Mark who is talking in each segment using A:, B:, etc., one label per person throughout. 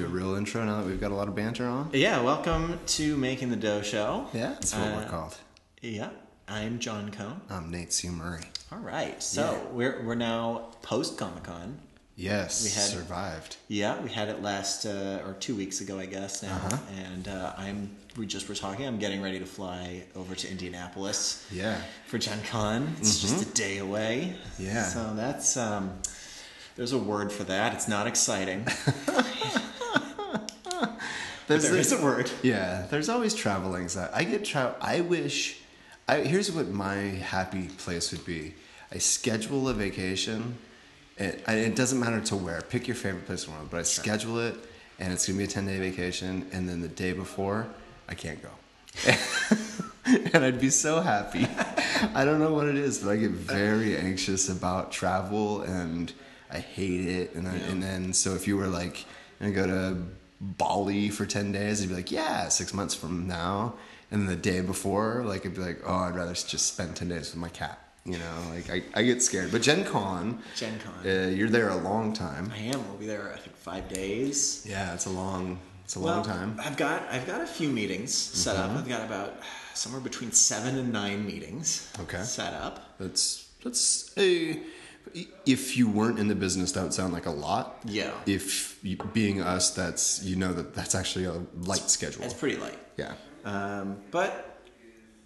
A: do a real intro now that we've got a lot of banter on?
B: Yeah, welcome to Making the Dough Show.
A: Yeah, that's what
B: Uh,
A: we're called.
B: Yeah, I'm John Cohn.
A: I'm Nate Sue Murray.
B: All right, so we're we're now post Comic Con.
A: Yes,
B: We had-
A: survived.
B: Yeah, we had it last uh, or two weeks ago, I guess now,
A: Uh-huh.
B: and uh, I'm we just were talking. I'm getting ready to fly over to Indianapolis
A: Yeah.
B: for Gen Con. It's just a day away.
A: Yeah.
B: So that's um, there's a word for that. It's not exciting.
A: There's
B: there
A: the-
B: is a word.
A: Yeah, there's always travel anxiety. I get travel. I wish. I here's what my happy place would be. I schedule a vacation. It, doesn't matter to where. Pick your favorite place in the world, but I schedule it, and it's gonna be a ten day vacation. And then the day before, I can't go. and I'd be so happy. I don't know what it is, but I get very anxious about travel, and I hate it. And I, and then so if you were like, gonna go to Bali for ten days, I'd be like, yeah, six months from now. And the day before, like I'd be like, oh, I'd rather just spend ten days with my cat. You know, like I, I get scared. But Gen Con,
B: Gen Con.
A: uh, you're there a long time.
B: I am. We'll be there. I think five days.
A: Yeah, it's a long, it's a long time.
B: I've got I've got a few meetings set up. I've got about somewhere between seven and nine meetings.
A: Okay.
B: Set up.
A: That's that's a. If you weren't in the business, that would sound like a lot.
B: Yeah.
A: If you, being us, that's you know that that's actually a light schedule.
B: It's pretty light.
A: yeah.
B: Um, but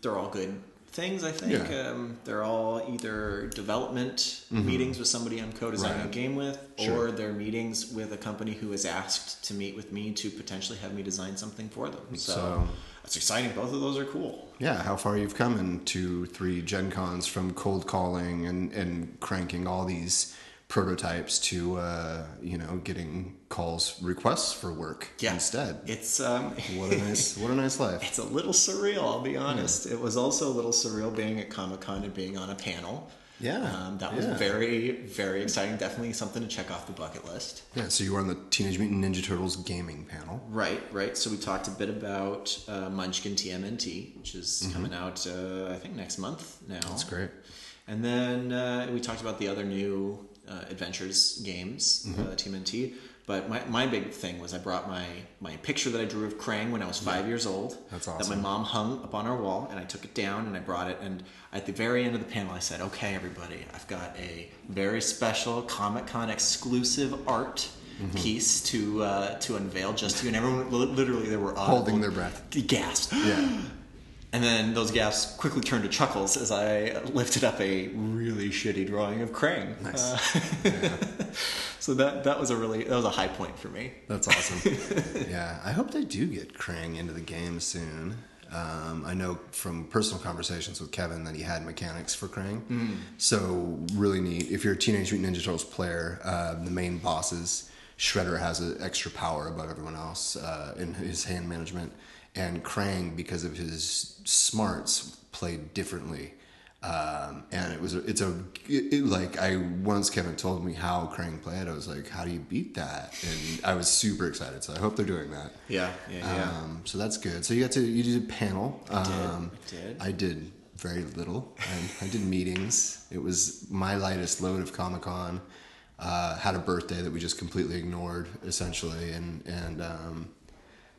B: they're all good things. I think
A: Yeah. Mm-hmm.
B: um, they're all either development meetings with somebody I'm co-designing
A: Right.
B: a game with,
A: Sure.
B: or they're meetings with a company who has asked to meet with me to potentially have me design something for them. So,
A: So-
B: that's exciting. Both of those are cool.
A: Yeah, how far you've come in two, three Gen Cons from cold calling and, and cranking all these prototypes to uh, you know getting calls requests for work
B: Yeah.
A: instead.
B: It's um,
A: What a nice what a nice life.
B: It's a little surreal, I'll be honest. It was also a little surreal being at Comic Con and being on a panel.
A: Yeah,
B: Um, that was
A: yeah.
B: very, very exciting. Definitely something to check off the bucket list.
A: Yeah, so you were on the Teenage Mutant Ninja Turtles gaming panel.
B: Right, right. So we talked a bit about uh, Munchkin TMNT, which is coming out, uh, I think, next month now.
A: Mm-hmm. That's great.
B: And then uh, we talked about the other new uh, adventures games,
A: Mm-hmm.
B: uh, TMNT. But my, my big thing was I brought my, my picture that I drew of Krang when I was five years old.
A: That's
B: That my mom hung up on our wall, and I took it down and I brought it. And at the very end of the panel, I said, "Okay, everybody, I've got a very special Comic Con exclusive art."
A: Mm-hmm.
B: Piece to uh, to unveil just to you, and everyone literally they were audible.
A: Holding their breath.
B: gasped.
A: Yeah.
B: And then those gasps quickly turned to chuckles as I lifted up a really shitty drawing of Krang.
A: Nice.
B: Uh, so that that was a really that was a high point for me.
A: That's awesome. yeah, I hope they do get Krang into the game soon. Um, I know from personal conversations with Kevin that he had mechanics for Krang. So really neat. If you're a Teenage Mutant Ninja Turtles player, uh, the main bosses, Shredder has an extra power above everyone else uh, in his hand management, and Krang, because of his smarts, played differently. Um, and it was it's a it, it- like I once Kevin told me how Krang played. I was like, how do you beat that? And I was super excited. So I hope they're doing that.
B: Yeah, yeah, yeah.
A: Um, so that's good. So you got to you did a panel.
B: did,
A: Um,
B: I did.
A: I did very little. I, I did meetings. It was my lightest load of Comic Con. Uh, had a birthday that we just completely ignored, essentially, and and um,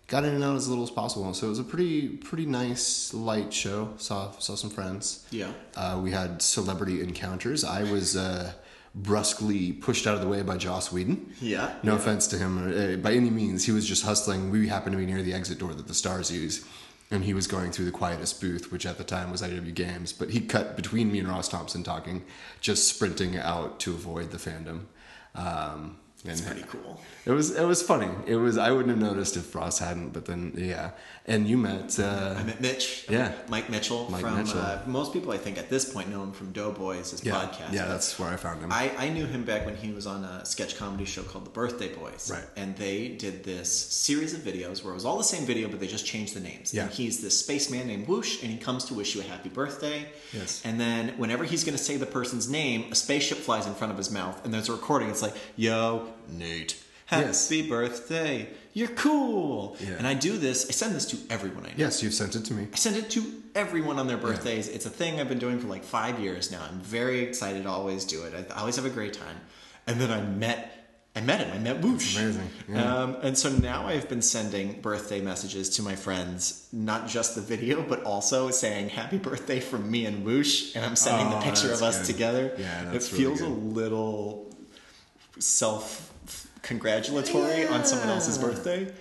A: got in and out as little as possible. So it was a pretty pretty nice light show. Saw saw some friends.
B: Yeah.
A: Uh, we had celebrity encounters. I was uh, brusquely pushed out of the way by Joss Whedon.
B: Yeah,
A: No
B: yeah.
A: offense to him uh, by any means. He was just hustling. We happened to be near the exit door that the stars use. And he was going through the quietest booth, which at the time was IDW Games. But he cut between me and Ross Thompson talking, just sprinting out to avoid the fandom. Um,
B: It's pretty cool.
A: it was it was funny. It was I wouldn't have noticed if Ross hadn't. But then yeah, and you met uh,
B: I met Mitch.
A: Yeah.
B: Mike Mitchell
A: Mike
B: from
A: Mitchell.
B: Uh, most people I think at this point know him from Doughboys, his
A: yeah
B: podcast.
A: yeah that's where I found him.
B: I, I knew him back when he was on a sketch comedy show called The Birthday Boys.
A: Right.
B: And they did this series of videos where it was all the same video, but they just changed the names.
A: Yeah.
B: And he's this spaceman named Whoosh, and he comes to wish you a happy birthday.
A: Yes.
B: And then whenever he's going to say the person's name, a spaceship flies in front of his mouth, and there's a recording. It's like, yo, Nate. Happy
A: Yes.
B: birthday. You're cool.
A: Yeah.
B: And I do this, I send this to everyone I know.
A: yes, you've sent it to me.
B: I send it to everyone on their birthdays. It's a thing I've been doing for like five years now. I'm very excited to always do it. I always have a great time. and then I met. I met him. I met Whoosh.
A: amazing, yeah.
B: Um, and so now I've been sending birthday messages to my friends, not just the video, but also saying "Happy birthday" from me and Whoosh, and I'm sending the
A: Oh,
B: picture of us
A: good.
B: together.
A: Yeah,
B: it
A: that's really
B: feels a little self congratulatory on someone else's birthday.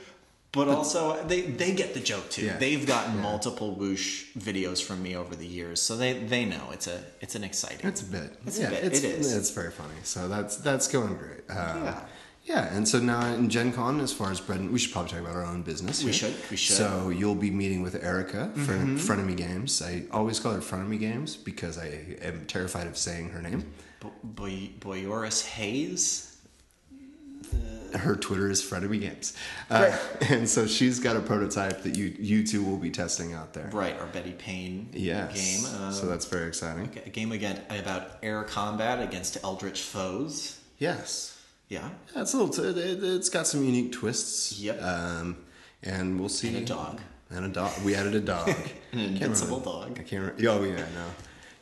B: But also, they, they get the joke too.
A: Yeah.
B: They've gotten multiple whoosh videos from me over the years, so they, they know it's a it's an exciting.
A: It's a bit.
B: It's a
A: yeah,
B: bit.
A: It's,
B: It is.
A: It's very funny. So that's that's going great. Uh,
B: Yeah.
A: Yeah, and so now in Gen Con, as far as bread, and we should probably talk about our own business.
B: We should, we should.
A: So you'll be meeting with Erica,
B: Mm-hmm.
A: Fren- Frenemy Games. I always call her Frenemy Games because I am terrified of saying her name.
B: Bo- Boy, Boyoris Hayes.
A: Her Twitter is Frenemy Games, uh, and so she's got a prototype that you you two will be testing out there.
B: Right, our Betty Payne
A: Yes.
B: game. Uh,
A: so that's very exciting.
B: a game again about air combat against eldritch foes.
A: Yes.
B: Yeah,
A: Yeah, it's a little. T- it, it's got some unique twists.
B: Yep.
A: Um, and we'll see.
B: And a dog.
A: And a dog. We added a dog.
B: an invincible dog.
A: I can't. Re- oh yeah, no.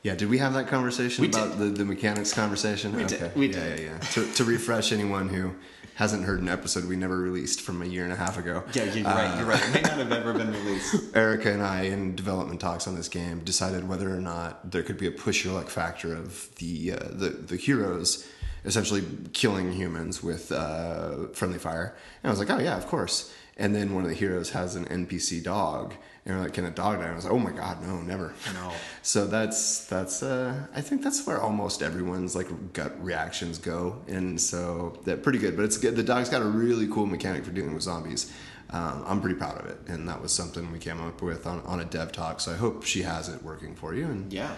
A: Yeah, did we have that conversation
B: We
A: about the, the mechanics conversation?
B: We
A: okay.
B: did, we
A: yeah,
B: did.
A: Yeah, yeah. To, to refresh anyone who hasn't heard an episode we never released from a year and a half ago.
B: Yeah, you're right. You're right. It may not have ever been released.
A: Erica and I, in development talks on this game, decided whether or not there could be a push your luck factor of the uh, the the heroes essentially killing humans with uh, friendly fire. And I was like, oh yeah, of course. And then one of the heroes has an NPC dog, and we're like, can a dog die? And I was like, oh my god, no, never.
B: No.
A: So that's that's uh, I think that's where almost everyone's like gut reactions go, and so that pretty good. But it's good. The dog's got a really cool mechanic for dealing with zombies. Um, I'm pretty proud of it, and that was something we came up with on, on a dev talk. So I hope she has it working for you. And
B: Yeah.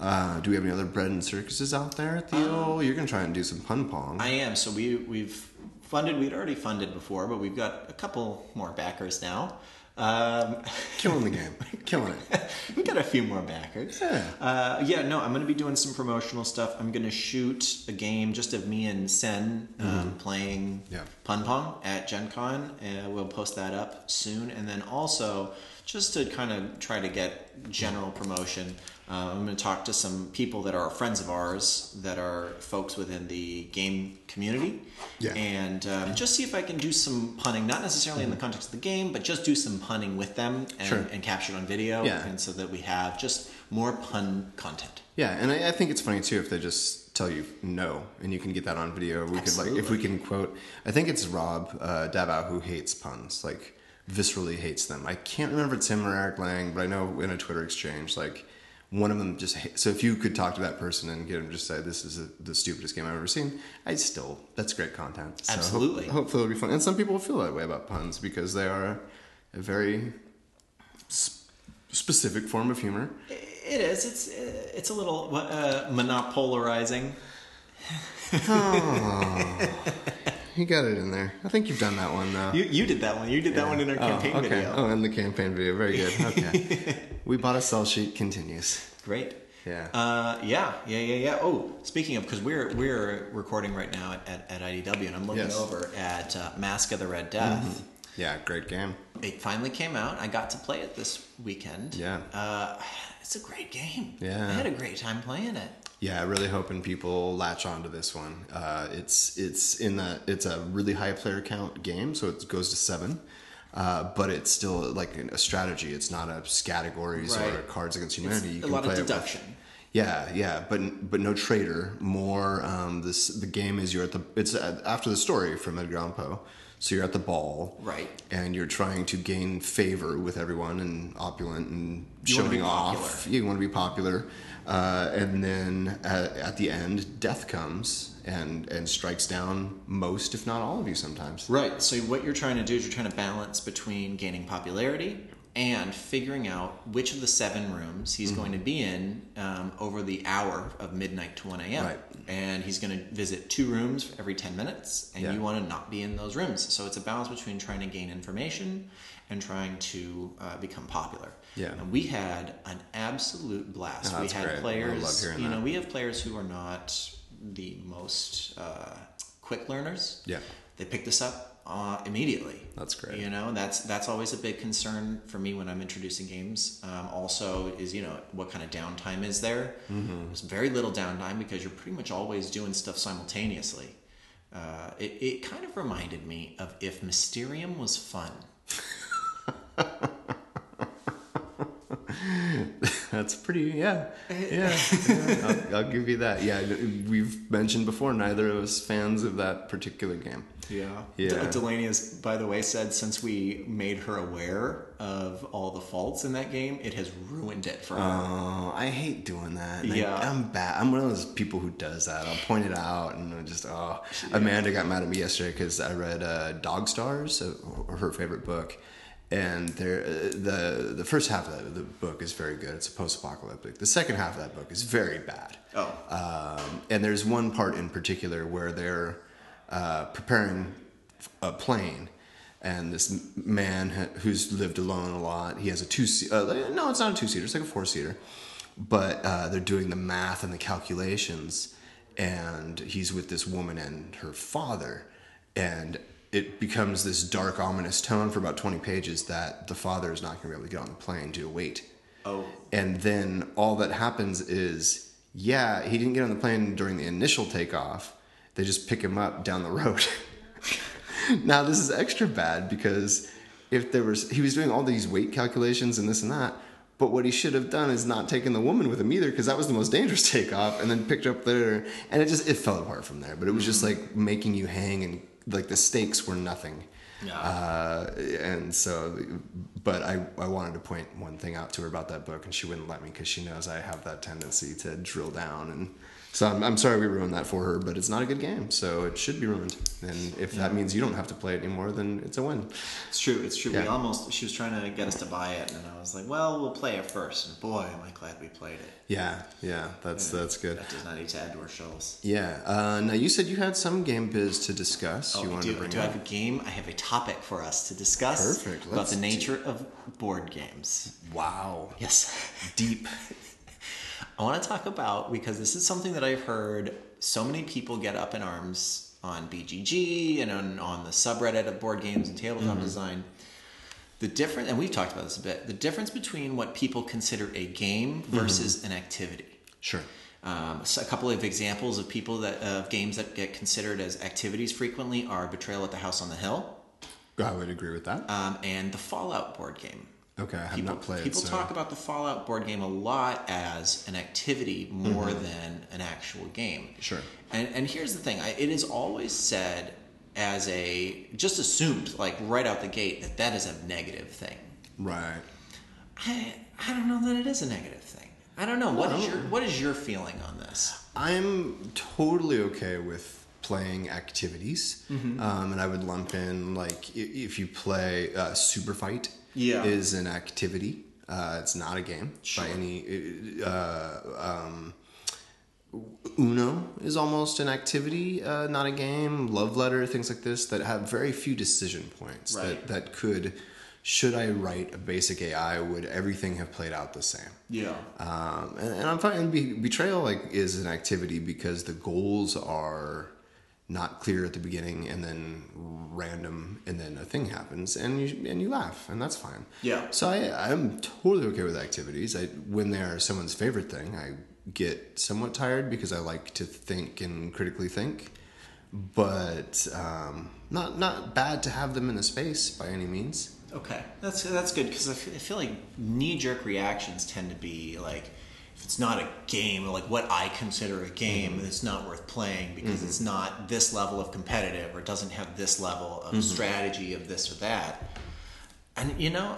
A: uh, do we have any other bread and circuses out there, Theo? You're gonna try and do some pun pong.
B: I am. So we we've funded. We'd already funded before, but we've got a couple more backers now. Um,
A: Killing the game, killing it.
B: we got a few more backers.
A: Yeah.
B: Uh, yeah. No, I'm going to be doing some promotional stuff. I'm going to shoot a game just of me and Sen um, playing
A: Mm-hmm. Yeah.
B: Pun Pong at Gen Con. Uh, we'll post that up soon, and then also just to kind of try to get general promotion. Uh, I'm going to talk to some people that are friends of ours that are folks within the game community,
A: Yeah.
B: and um, just see if I can do some punning, not necessarily in the context of the game, but just do some punning with them and,
A: Mm-hmm. Sure.
B: and capture it on video,
A: Yeah.
B: and so that we have just more pun content.
A: Yeah, and I, I think it's funny too if they just tell you no, and you can get that on video. We could like if we can quote. I think it's Rob uh, Daviau who hates puns, like viscerally hates them. I can't remember if it's him or Eric Lang, but I know in a Twitter exchange, like one of them just. So if you could talk to that person and get him to just say this is a, the stupidest game I've ever seen, I still that's great content. So ho-
B: Absolutely.
A: hopefully it'll be fun, and some people feel that way about puns because they are a very s- specific form of humor.
B: It is. It's it's a little uh, monopolarizing.
A: You got it in there. I think you've done that one though.
B: You you did that one. You did that one in our campaign
A: oh, okay.
B: video.
A: Oh, in the campaign video. Very good. Okay. we bought a sell sheet. Continues.
B: Great.
A: Yeah.
B: Uh, yeah, yeah, yeah, yeah. Oh, speaking of, because we're we're recording right now at, at, at IDW, and I'm looking
A: Yes.
B: over at uh, Mask of the Red Death.
A: yeah. Great game.
B: It finally came out. I got to play it this weekend.
A: Yeah.
B: Uh, it's a great game.
A: Yeah.
B: I had a great time playing it.
A: Yeah, really hoping people latch onto this one. Uh, it's it's in the it's a really high player count game, so it goes to seven. Uh, but it's still like a strategy. It's not a categories or Cards Against Humanity.
B: It's
A: you
B: a
A: can
B: lot of
A: play it with-
B: deduction.
A: Yeah, yeah, but but no traitor. More um, this the game is you're at the it's uh, after the story from Edgar Allan Poe. So you're at the ball,
B: Right.
A: And you're trying to gain favor with everyone and opulent and
B: You
A: showing off.
B: popular.
A: You want to be popular, uh, and then at, at the end, death comes and and strikes down most, if not all of you, sometimes.
B: Right. So what you're trying to do is you're trying to balance between gaining popularity and figuring out which of the seven rooms he's
A: Mm-hmm.
B: going to be in um, over the hour of midnight to 1 a.m.
A: Right.
B: And he's going to visit two rooms every 10 minutes, and
A: Yeah.
B: you want to not be in those rooms. So it's a balance between trying to gain information and trying to uh, become popular.
A: Yeah.
B: And we had an absolute blast.
A: Oh,
B: we had
A: great.
B: Players. you know,
A: that.
B: we have players who are not the most uh, quick learners.
A: Yeah.
B: They picked this up uh, immediately.
A: That's great.
B: You know, that's that's always a big concern for me when I'm introducing games. Um, also, is you know what kind of downtime is there? Mm-hmm. There's very little downtime because you're pretty much always doing stuff simultaneously. Uh, it, it kind of reminded me of if Mysterium was fun.
A: That's pretty, yeah, yeah. yeah. I'll, I'll, give you that. Yeah, we've mentioned before, neither of us fans of that particular game.
B: Yeah, yeah. Delaney has, by the way, said since we made her aware of all the faults in that game, it has ruined it for her.
A: Oh, I hate doing that. yeah, I, am bad. I'm one of those people who does that. I'll point it out, and I just oh. Yeah. Amanda got mad at me yesterday because I read uh, Dog Stars, uh, her favorite book and there uh, the the first half of the, the book is very good. It's a post-apocalyptic. The second half of that book is very bad.
B: Oh,
A: um, and there's one part in particular where they're uh, preparing a plane, and this man who's lived alone a lot. He has a two seat. Uh, no, it's not a two seater. It's like a four seater, but uh, they're doing the math and the calculations, and he's with this woman and her father, and it becomes this dark, ominous tone for about 20 pages that the father is not going to be able to get on the plane due to weight.
B: Oh.
A: And then all that happens is, yeah, he didn't get on the plane during the initial takeoff. They just pick him up down the road. now, this is extra bad because if there was, he was doing all these weight calculations and this and that. But what he should have done is not taken the woman with him either, because that was the most dangerous takeoff, and then picked up there, and it just it fell apart from there. But it was mm-hmm. just like making you hang and like the stakes were nothing.
B: Yeah.
A: Uh, and so, but I, I wanted to point one thing out to her about that book, and she wouldn't let me because she knows I have that tendency to drill down and so I'm, I'm sorry we ruined that for her, but it's not a good game, so it should be ruined. And if yeah. that means you don't have to play it anymore, then it's a win.
B: It's true. It's true. Yeah. We almost she was trying to get us to buy it, and I was like, "Well, we'll play it first. And boy, am I glad we played it.
A: Yeah, yeah, that's yeah, that's good.
B: That does not need to add to our shelves.
A: Yeah. Uh, now you said you had some game biz to discuss.
B: Oh,
A: you
B: wanted do. to bring do I have a game? I have a topic for us to discuss.
A: Perfect.
B: Let's about the nature do... of board games.
A: Wow.
B: Yes.
A: Deep.
B: I want to talk about because this is something that I've heard so many people get up in arms on BGG and on, on the subreddit of board games and tabletop mm-hmm. design. The difference, and we've talked about this a bit, the difference between what people consider a game mm-hmm. versus mm-hmm. an activity.
A: Sure.
B: Um, so a couple of examples of people that of games that get considered as activities frequently are Betrayal at the House on the Hill.
A: I would agree with that.
B: Um, and the Fallout board game.
A: Okay, I have
B: people,
A: not played.
B: People
A: so.
B: talk about the Fallout board game a lot as an activity more mm-hmm. than an actual game.
A: Sure.
B: And and here's the thing: I, it is always said as a just assumed like right out the gate that that is a negative thing.
A: Right.
B: I I don't know that it is a negative thing. I don't know. What is your what is your feeling on this?
A: I'm totally okay with playing activities,
B: mm-hmm.
A: um, and I would lump in like if you play uh, Super Fight
B: yeah.
A: is an activity. Uh, it's not a game sure. by any. Uh, um, Uno is almost an activity, uh, not a game. Love letter, things like this that have very few decision points.
B: Right.
A: That that could, should I write a basic AI, would everything have played out the same?
B: Yeah.
A: Um, and, and I'm finding betrayal like is an activity because the goals are not clear at the beginning and then random and then a thing happens and you and you laugh and that's fine.
B: Yeah.
A: So i i'm totally okay with activities. I when they're someone's favorite thing i get somewhat tired because i like to think and critically think. But um, not not bad to have them in the space by any means.
B: Okay. That's that's good because I feel like knee-jerk reactions tend to be like if it's not a game, like what I consider a game, mm-hmm. it's not worth playing because mm-hmm. it's not this level of competitive or it doesn't have this level of mm-hmm. strategy of this or that. And you know,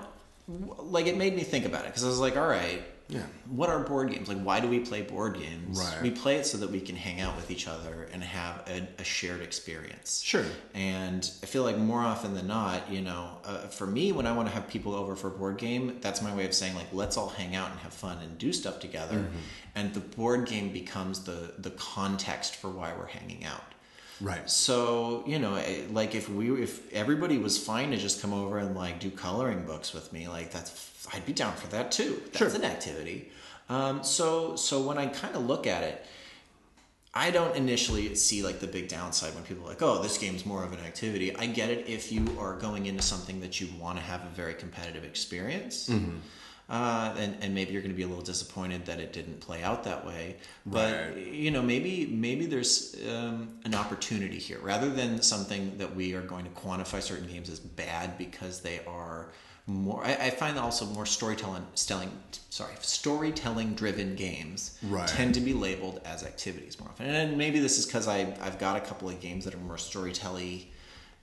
B: like it made me think about it because I was like, all right,
A: yeah.
B: What are board games? Like, why do we play board games?
A: Right.
B: We play it so that we can hang out with each other and have a, a shared experience.
A: Sure.
B: And I feel like more often than not, you know, uh, for me, when I want to have people over for a board game, that's my way of saying like, let's all hang out and have fun and do stuff together. Mm-hmm. And the board game becomes the the context for why we're hanging out.
A: Right.
B: So you know, eh, like if we if everybody was fine to just come over and like do coloring books with me, like that's I'd be down for that too. That's
A: sure.
B: an activity. Um, so so when I kind of look at it, I don't initially see like the big downside when people are like, oh, this game's more of an activity. I get it if you are going into something that you want to have a very competitive experience.
A: Mm-hmm.
B: Uh, and, and maybe you're going to be a little disappointed that it didn't play out that way. But
A: Right.
B: you know, maybe maybe there's um, an opportunity here rather than something that we are going to quantify certain games as bad because they are more. I, I find also more storytelling, stelling, sorry, storytelling driven games
A: Right.
B: tend to be labeled as activities more often. And maybe this is because I I've got a couple of games that are more storytelling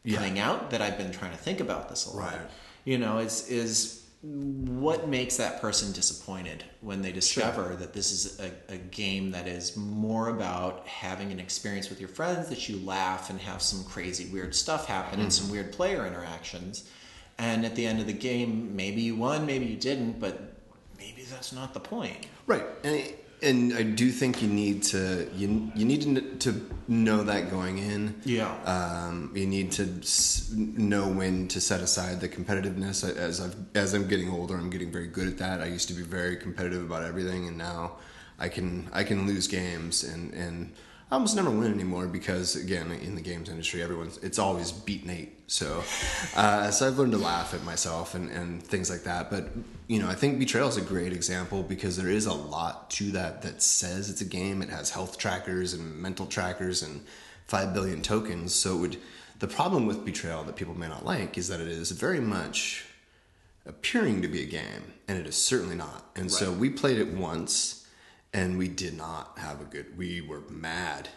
A: Yeah.
B: coming out that I've been trying to think about this a lot.
A: Right.
B: You know, is is what makes that person disappointed when they discover that this is a, a game that is more about having an experience with your friends that you laugh and have some crazy weird stuff happen and hmm. some weird player interactions and at the end of the game maybe you won maybe you didn't but maybe that's not the point
A: Right, and and I do think you need to you you need to, to know that going in.
B: Yeah.
A: Um, you need to know when to set aside the competitiveness. As I've as I'm getting older, I'm getting very good at that. I used to be very competitive about everything, and now I can I can lose games and and I almost never win anymore because again in the games industry, everyone's it's always beat Nate. So uh, so I've learned to laugh at myself and and things like that. But you know, I think Betrayal is a great example because there is a lot to that that says it's a game. It has health trackers and mental trackers and five billion tokens. So it would. The problem with Betrayal that people may not like is that it is very much appearing to be a game, and it is certainly not. And so we played it once, and we did not have a good. We were mad,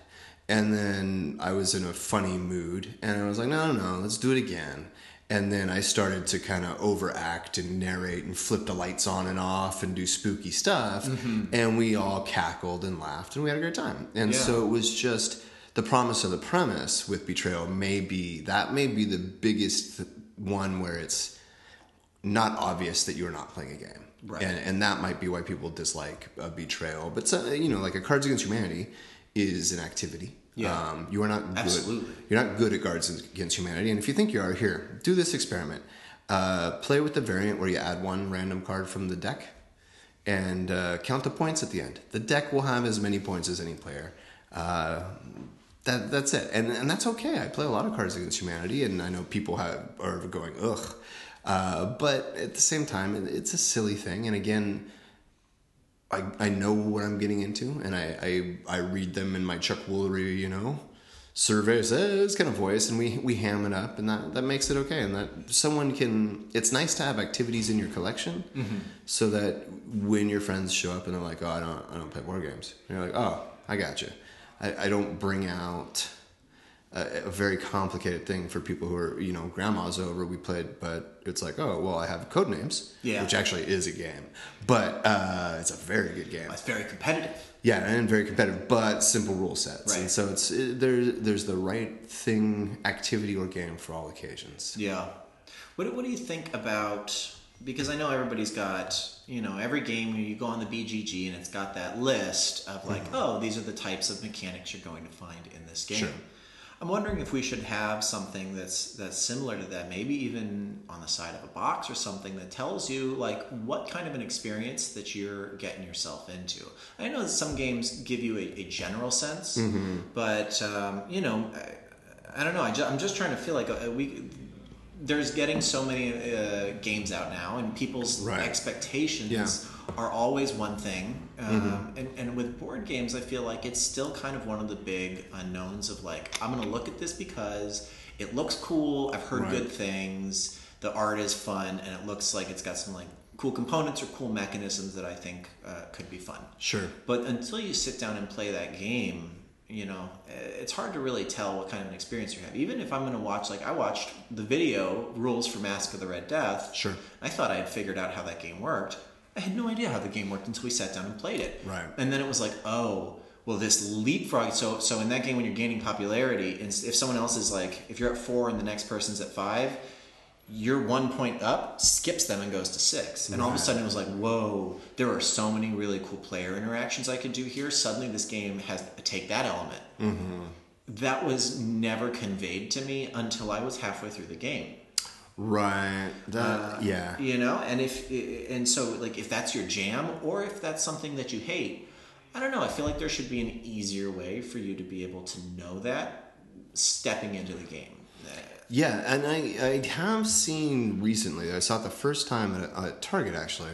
A: and then I was in a funny mood, and I was like, no, no, no, let's do it again. And then I started to kind of overact and narrate and flip the lights on and off and do spooky stuff, mm-hmm. and we all cackled and laughed, and we had a great time. And
B: Yeah.
A: so it was just the promise of the premise with betrayal may be that may be the biggest th- one where it's not obvious that you're not playing a game.
B: Right.
A: And, and that might be why people dislike a betrayal. But, so, you know, like a Cards Against Humanity is an activity.
B: Yeah.
A: Um, you are not good.
B: Absolutely.
A: You're not good at Cards Against Humanity. And if you think you are, here, do this experiment. Uh, play with the variant where you add one random card from the deck and uh, count the points at the end. The deck will have as many points as any player. Uh, that that's it, and and that's okay. I play a lot of Cards Against Humanity, and I know people have are going ugh, uh, but at the same time, it's a silly thing. And again, I I know what I'm getting into, and I I, I read them in my Chuck Woolery, you know, survey says kind of voice, and we we ham it up, and that that makes it okay. And that someone can. It's nice to have activities in your collection, so that when your friends show up and they're like, oh, I don't I don't play board games, and you're like, oh, I got you. I, I don't bring out a, a very complicated thing for people who are you know grandma's over we played but it's like oh well i have Codenames
B: Yeah.
A: which actually is a game but uh, it's a very good game
B: it's very competitive
A: yeah and very competitive but simple rule sets and so it's it, there, there's the right thing activity or game for all occasions
B: Yeah. What, what do you think about because I know everybody's got you know every game you go on the BGG and it's got that list of like oh these are the types of mechanics you're going to find in this game.
A: Sure.
B: I'm wondering if we should have something that's that's similar to that, maybe even on the side of a box or something that tells you like what kind of an experience that you're getting yourself into. I know that some games give you a, a general sense, but um, you know, I, I don't know. I ju- I'm just trying to feel like uh we there's getting so many uh, games out now, and people's
A: Right.
B: expectations
A: Yeah. Mm-hmm.
B: are always one thing. Um, and, and with board games, I feel like it's still kind of one of the big unknowns of like, I'm going to look at this because it looks cool. I've heard
A: Right.
B: good things. The art is fun, and it looks like it's got some like cool components or cool mechanisms that I think uh, could be fun.
A: sure
B: But until you sit down and play that game, you know, eh, it's hard to really tell what kind of an experience you have. Even if I'm going to watch, like, I watched the video rules for Mask of the Red Death.
A: Sure.
B: I thought I had figured out how that game worked. I had no idea how the game worked until we sat down and played it.
A: Right.
B: And then it was like, oh, well, this leapfrog. So, so in that game, when you're gaining popularity, and if someone else is like, if you're at four and the next person's at five, you're one point up skips them and goes to six. And all of a sudden it was like, whoa, there are so many really cool player interactions I could do here. Suddenly this game has take that element. Mm-hmm. That was never conveyed to me until I was halfway through the game.
A: Right that
B: Uh,
A: yeah
B: You know, and if and so like if that's your jam or if that's something that you hate, I don't know. I feel like there should be an easier way for you to be able to know that stepping into the game.
A: Yeah, and I, I have seen recently, I saw it the first time at, at Target actually,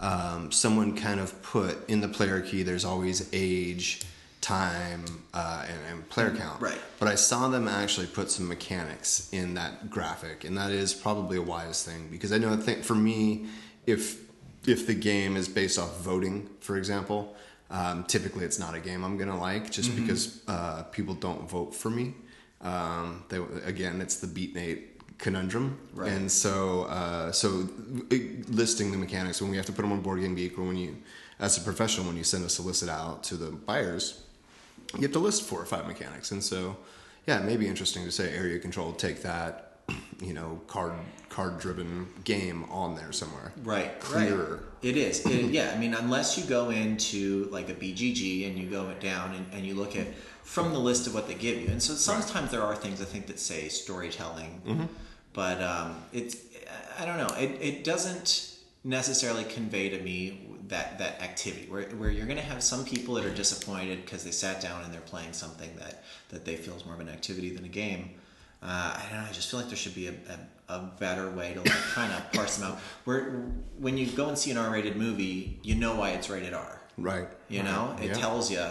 A: um, someone kind of put in the player key, there's always age, time, uh, and, and player count.
B: Right.
A: But I saw them actually put some mechanics in that graphic, and that is probably a wise thing because I know, I think for me, if if the game is based off voting, for example, um, typically it's not a game I'm gonna like just
B: Mm-hmm.
A: because uh, people don't vote for me. Um, they, again, it's the beat Nate conundrum,
B: Right.
A: and so uh, so listing the mechanics when we have to put them on Board Game Geek or when you, as a professional, when you send a solicit out to the buyers, you have to list four or five mechanics, and so yeah, it may be interesting to say area control, take that, you know, card card driven game on there somewhere,
B: Right,
A: Clearer.
B: right. It is. It, yeah, I mean, unless you go into like a BGG and you go it down and, and you look at from the list of what they give you, and so sometimes there are things I think that say storytelling,
A: Mm-hmm.
B: but um, it's I don't know. It, it doesn't necessarily convey to me that that activity where, where you're going to have some people that are disappointed because they sat down and they're playing something that that they feel is more of an activity than a game. Uh, I don't know. I just feel like there should be a, a, a better way to like kind of parse them out. Where when you go and see an R-rated movie, you know why it's rated R.
A: right?
B: You know, it
A: Yeah.
B: tells you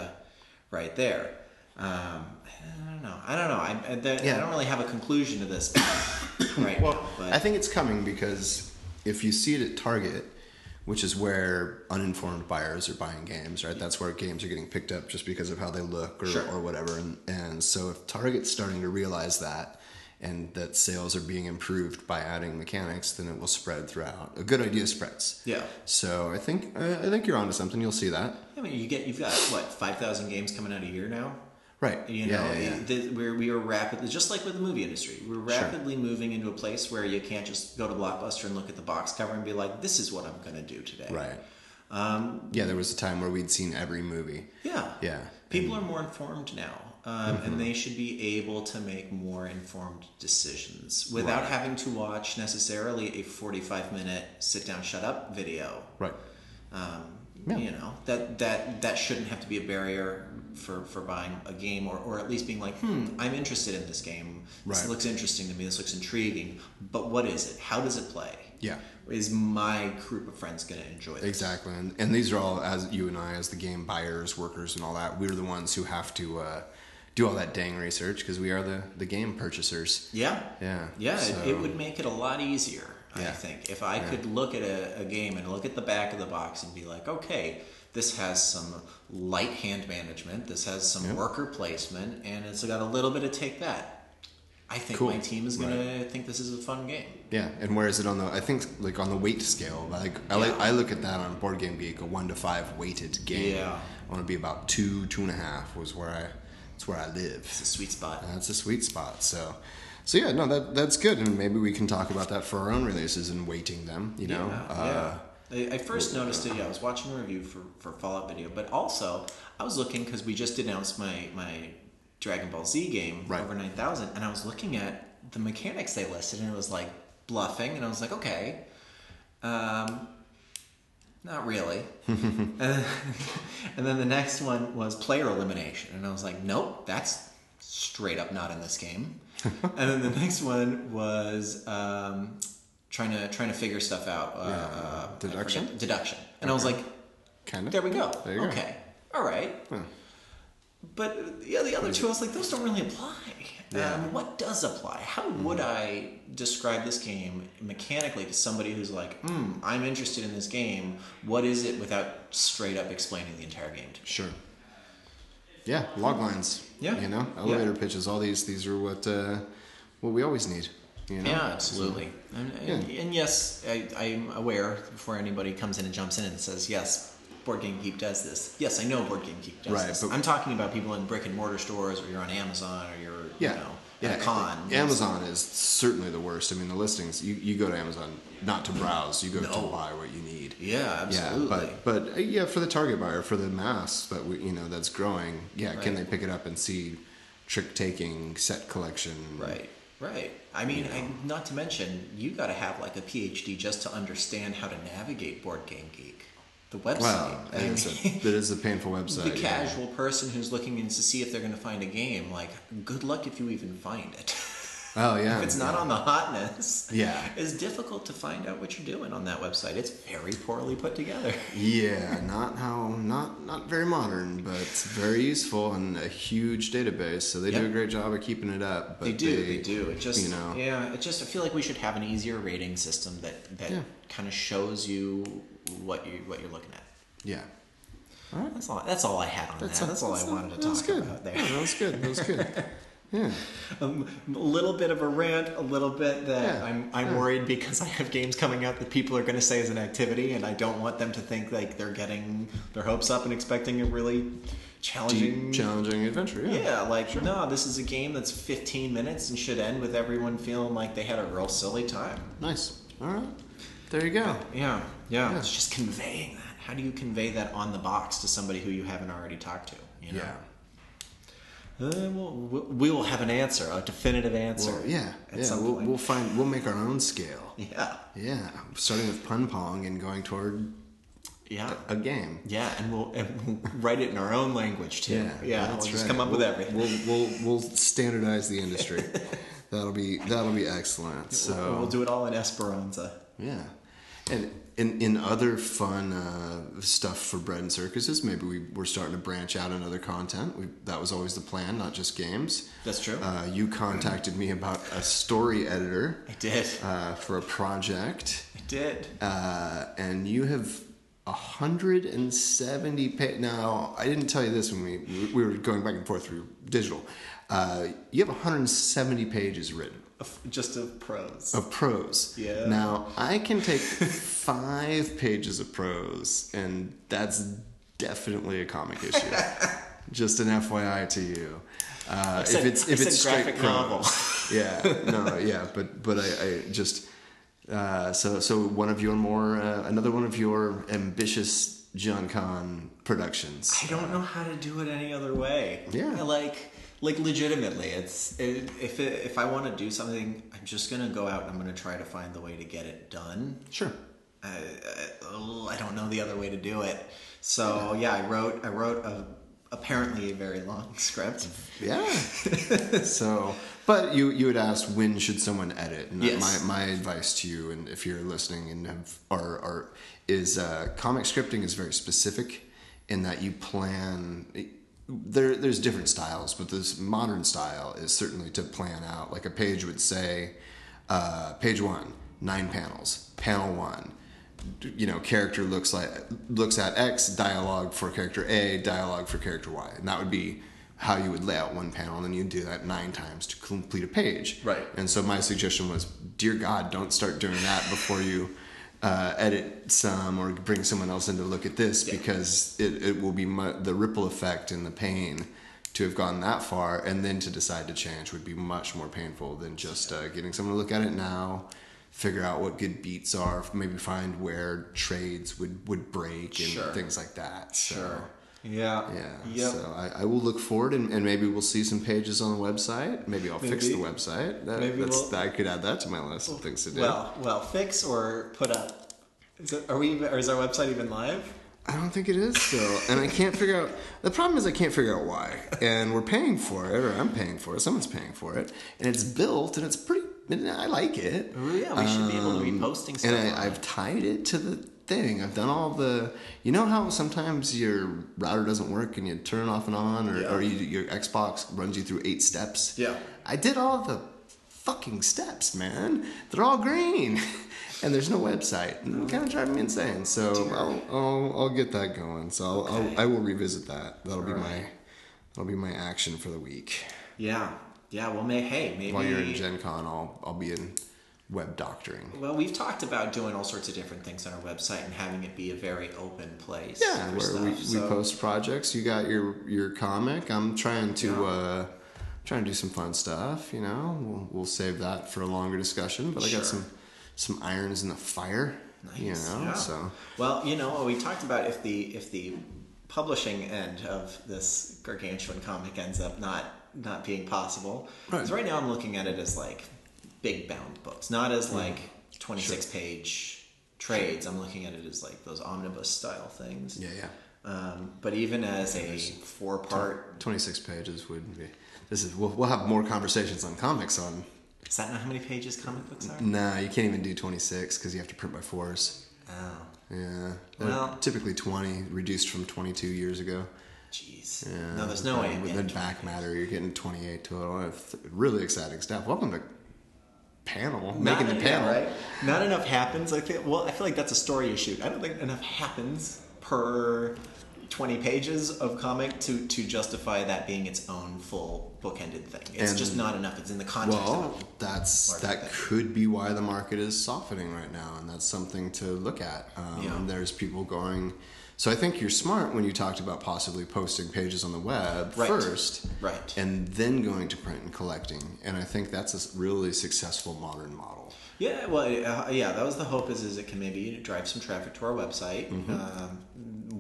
B: right there. Um, I don't know. I don't know. I, I,
A: Yeah.
B: I don't really have a conclusion to this right
A: Well,
B: now.
A: I think it's coming because if you see it at Target, which is where uninformed buyers are buying games, right? That's where games are getting picked up just because of how they look or,
B: Sure.
A: or whatever. And, and so if Target's starting to realize that and that sales are being improved by adding mechanics, then it will spread throughout. A good idea spreads.
B: Yeah.
A: So I think I think you're onto something. You'll see that.
B: I mean, you get you've got what five thousand games coming out a year now.
A: Right.
B: You
A: yeah,
B: know,
A: yeah,
B: we're, we are rapidly, just like with the movie industry, we're rapidly moving into a place where you can't just go to Blockbuster and look at the box cover and be like, this is what I'm going to do today.
A: Right.
B: Um,
A: Yeah, there was a time where we'd seen every movie.
B: yeah.
A: Yeah.
B: People are more informed now, um, and they should be able to make more informed decisions without
A: Right.
B: having to watch necessarily a 45 minute sit down, shut up video.
A: Right.
B: Um,
A: Yeah.
B: You know that that that shouldn't have to be a barrier for for buying a game, or, or at least being like, hmm, I'm interested in this game. This
A: Right.
B: looks interesting to me. This looks intriguing. But what is it? How does it play?
A: Yeah.
B: Is my group of friends going to enjoy this?
A: Exactly, and, and these are all as you and I, as the game buyers, workers, and all that. We're the ones who have to uh, do all that dang research because we are the the game purchasers.
B: Yeah.
A: Yeah.
B: Yeah,
A: So-
B: it, it would make it a lot easier, I think, if I could look at a, a game and look at the back of the box and be like, okay, this has some light hand management, this has some
A: Yeah.
B: worker placement, and it's got a little bit of take that. I think
A: Cool.
B: my team is gonna think this is a fun game.
A: Yeah, and where is it on the? I think like on the weight scale. Like I like I look at that on Board Game Geek, a one to five weighted game.
B: Yeah.
A: I want to be about two, two and a half was where I. It's where I live.
B: It's a sweet spot.
A: That's a sweet spot. So, so yeah, no, that that's good, and maybe we can talk about that for our own releases and weighting them. You know,
B: yeah,
A: uh,
B: yeah. I, I first noticed it. Yeah, I was watching a review for, for Fallout video, but also I was looking because we just announced my my Dragon Ball Z game
A: Right.
B: over nine thousand, and I was looking at the mechanics they listed, and it was like bluffing, and I was like, okay, um, not really. and, then, and then the next one was player elimination, and I was like, nope, that's straight up not in this game. and then the next one was um, trying to trying to figure stuff out. Uh, uh,
A: deduction?
B: deduction, and I was like,
A: kind of.
B: there we go.
A: There you go.
B: okay, all right. But yeah, the other two, I was like, those don't really apply.
A: Yeah.
B: Um, what does apply? How would I describe this game mechanically to somebody who's like, hmm, I'm interested in this game. What is it without straight up explaining the entire game to me?
A: Sure. Yeah, log lines.
B: Yeah.
A: You know, elevator pitches. All these these are what uh, what we always need. You know.
B: Yeah, absolutely. And, and, and yes, I, I'm aware before anybody comes in and jumps in and says, yes, Board Game Geek does this. Yes, I know Board Game Geek does
A: Right,
B: this. I'm talking about people in brick and mortar stores or you're on Amazon or you're,
A: Yeah.
B: you know,
A: yeah.
B: con.
A: Amazon is certainly the worst. I mean, the listings. You, you go to Amazon not to browse. You go to buy what you need.
B: Yeah, absolutely.
A: Yeah, but but yeah, for the target buyer, for the mass that we you know that's growing, yeah, can they pick it up and see trick taking, set collection?
B: Right, right. I mean, I, not to mention, you got to have like a PhD just to understand how to navigate Board Game Geek. The website.
A: Wow,
B: I
A: it is, a, it is a painful website.
B: the
A: yeah.
B: casual person who's looking in to see if they're going to find a game, like, good luck if you even find it.
A: Oh yeah.
B: if it's not on the hotness,
A: Yeah.
B: it's difficult to find out what you're doing on that website. It's very poorly put together.
A: Yeah, not how not not very modern, but very useful and a huge database. So they do a great job of keeping it up. But
B: They do, they, do. It just,
A: you know.
B: yeah, it just. I feel like we should have an easier rating system that that
A: Yeah.
B: kind of shows you what you what you're looking at.
A: Yeah.
B: That's all. That's all I had on that. That's all I wanted to
A: that was
B: talk
A: good.
B: about there.
A: Yeah, that was good. That was good. Yeah.
B: Um, a little bit of a rant, a little bit that
A: Yeah,
B: I'm I'm
A: yeah.
B: worried because I have games coming out that people are going to say is an activity, and I don't want them to think like they're getting their hopes up and expecting a really challenging.
A: Deep, challenging adventure. Yeah.
B: yeah, like no, this is a game that's 15 minutes and should end with everyone feeling like they had a real silly time.
A: Nice. All right. There you go.
B: Yeah, yeah.
A: Yeah.
B: It's just conveying that. How do you convey that on the box to somebody who you haven't already talked to? You know?
A: Yeah.
B: Uh, we'll, we'll- have an answer, a definitive answer.
A: Well, yeah. Yeah. We'll, we'll find. We'll make our own scale.
B: Yeah.
A: Yeah. Starting with pun pong and going toward
B: Yeah.
A: a game.
B: Yeah, and we'll, and we'll write it in our own language too. Yeah,
A: that's
B: we'll just
A: right.
B: come up with
A: We'll-
B: everything.
A: We'll, we'll we'll standardize the industry. that'll be that'll be excellent. So
B: We'll- we'll do it all in Esperanza.
A: yeah, and in in other fun uh, stuff for bread and circuses, maybe we we're starting to branch out in other content. We, that was always the plan, not just games.
B: That's true.
A: Uh, you contacted me about a story editor
B: I did.
A: uh, for a project,
B: I did.
A: uh, and you have. 170 pa- now i didn't tell you this when we we were going back and forth through digital uh, you have 170 pages written
B: Of- Just of prose.
A: of prose
B: Yeah.
A: now i can take five pages of prose and that's definitely a comic issue just an fyi to you uh,
B: said-
A: if it's if it's straight
B: graphic
A: prose,
B: novel.
A: yeah, no, yeah, but but I, I just uh, so so one of your more uh, another one of your ambitious John Cohn productions.
B: I don't know how to do it any other way.
A: Yeah.
B: I like like legitimately, it's it, if it, if I want to do something, I'm just gonna go out and I'm gonna try to find the way to get it done.
A: Sure.
B: I, I, I don't know the other way to do it. So yeah, I wrote I wrote a apparently a very long script.
A: Yeah. so, but you you had asked when should someone edit, and
B: Yes.
A: my my advice to you, and if you're listening and have are are is uh, comic scripting is very specific in that you plan. There, there's different styles, but this modern style is certainly to plan out. Like a page would say, uh, page one, nine panels. Panel one, you know, character looks like looks at X, dialogue for character A, dialogue for character Y, and that would be how you would lay out one panel, and then you'd do that nine times to complete a page.
B: Right.
A: And so my suggestion was, dear God, don't start doing that before you uh, edit some or bring someone else in to look at this
B: Yeah.
A: because it, it will be mu- the ripple effect and the pain to have gone that far and then to decide to change would be much more painful than just uh, getting someone to look at it now figure out what good beats are maybe find where trades would would break and
B: Sure.
A: things like that so
B: Yeah.
A: yeah
B: Yep.
A: so I, I will look forward and, and maybe we'll see some pages on the website maybe i'll fix the website that,
B: maybe
A: that's,
B: we'll-
A: i could add that to my list of things to do
B: Well, well, fix or put up. Is it, are we? Or is our website even live?
A: I don't think it is still, and I can't figure out. The problem is I can't figure out why, and we're paying for it, or I'm paying for it. Someone's paying for it, and it's built, and it's pretty. I like it.
B: Oh, yeah, we should be able to be
A: Um,
B: posting stuff.
A: And I. I've tied it to the thing. I've done all the. You know how sometimes your router doesn't work and you turn it off and on, or,
B: Yeah.
A: or you, your Xbox runs you through eight steps.
B: Yeah.
A: I did all the fucking steps, man. They're all green. And there's no website. And kind of driving me insane. So I'll, I'll, I'll get that going. So I'll,
B: Okay.
A: I'll, I will revisit that. That'll be my that'll be my action for the week.
B: Yeah. Yeah. Well, may hey maybe.
A: While you're in Gen Con, I'll I'll be in web doctoring.
B: well, we've talked about doing all sorts of different things on our website and having it be a very open place.
A: Yeah, where
B: stuff.
A: we,
B: so,
A: we post projects. You got your your comic. I'm trying to
B: Yeah.
A: uh, trying to do some fun stuff. You know, we'll, we'll save that for a longer discussion. But I got some some irons in the fire. You
B: Nice,
A: know,
B: yeah.
A: so
B: Well, you know, we talked about if the if the publishing end of this gargantuan comic ends up not not being possible. Because
A: Right.
B: right now I'm looking at it as like big bound books, not as like 26 page trades. I'm looking at it as like those omnibus style things.
A: Yeah, yeah.
B: Um, but even as a four part,
A: 26 pages would be. This is we'll, we'll have more conversations on comics on.
B: is that not how many pages comic books are?
A: Nah, you can't even do 26 because you have to print by fours.
B: Oh,
A: Yeah,
B: Well-
A: typically 20, reduced from 22 years ago.
B: jeez.
A: Yeah,
B: no, there's no way.
A: With the back matter, you're getting 28 total. Really exciting stuff. Welcome to panel, making the
B: Not-
A: panel.
B: right? Not enough happens. I feel well. I feel like that's a story you shoot. I don't think enough happens per twenty pages of comic to to justify that being its own full bookended thing. It's
A: And-
B: just not enough. It's in the context
A: Well, that's that
B: thing.
A: could be why the market is softening right now, and that's something to look at. Um,
B: Yeah.
A: There's people going. So I think you're smart when you talked about possibly posting pages on the web
B: Right.
A: first,
B: Right.
A: and then going to print and collecting. And I think that's a really successful modern model.
B: Yeah, well, uh, yeah, that was the hope. Is is it can maybe drive some traffic to our website.
A: Mm-hmm.
B: Um,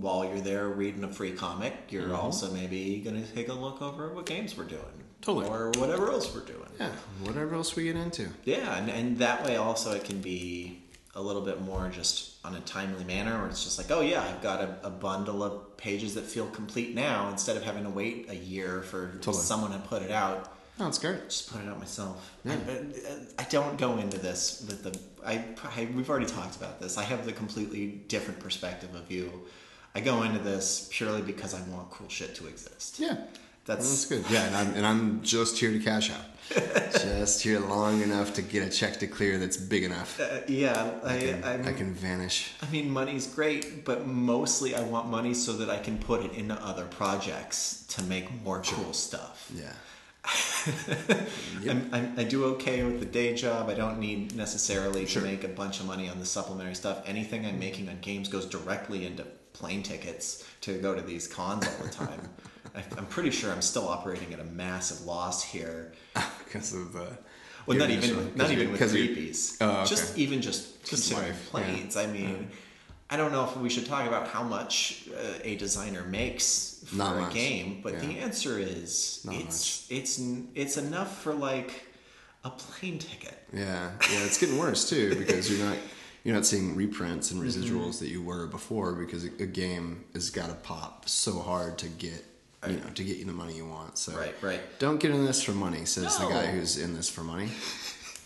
B: while you're there reading a free comic, you're
A: Mm-hmm.
B: also maybe going to take a look over what games we're doing,
A: Totally.
B: or whatever else we're doing.
A: Yeah, whatever else we get into.
B: Yeah, and, and that way also it can be a little bit more just on a timely manner where it's just like, oh yeah, I've got a, a bundle of pages that feel complete now instead of having to wait a year for
A: Totally.
B: someone to put it out.
A: No, it's great.
B: Just put it out myself.
A: Yeah.
B: I, I don't go into this with the. I, I we've already talked about this. I have the completely different perspective of you. I go into this purely because I want cool shit to exist.
A: Yeah,
B: That's,
A: that's good. Yeah, and I'm, and I'm just here to cash out. just here long enough to get a check to clear that's big enough.
B: Uh, yeah, I,
A: I can, I can vanish.
B: I mean, money's great, but mostly I want money so that I can put it into other projects to make more cool stuff.
A: Yeah.
B: I'm, I'm, I do okay with the day job. I don't need necessarily
A: Sure.
B: to make a bunch of money on the supplementary stuff. Anything I'm making on games goes directly into plane tickets to go to these cons all the time. I, I'm pretty sure I'm still operating at a massive loss here.
A: because of the.
B: Well, not even not even with creepies.
A: Oh, okay.
B: Just even just
A: Just
B: considering
A: life,
B: planes. I mean, I don't know if we should talk about how much uh, a designer makes for
A: Not
B: a
A: much.
B: game, but the
A: Yeah. answer
B: answer is
A: Not
B: it's it's it's enough for like a plane ticket.
A: Yeah, yeah, it's getting worse too because you're not you're not seeing reprints and
B: Mm-hmm.
A: residuals that you were before because a game has got to pop so hard to get you know to get you the money you want. So
B: Right, right.
A: don't get in this for money, says the guy who's in this for money.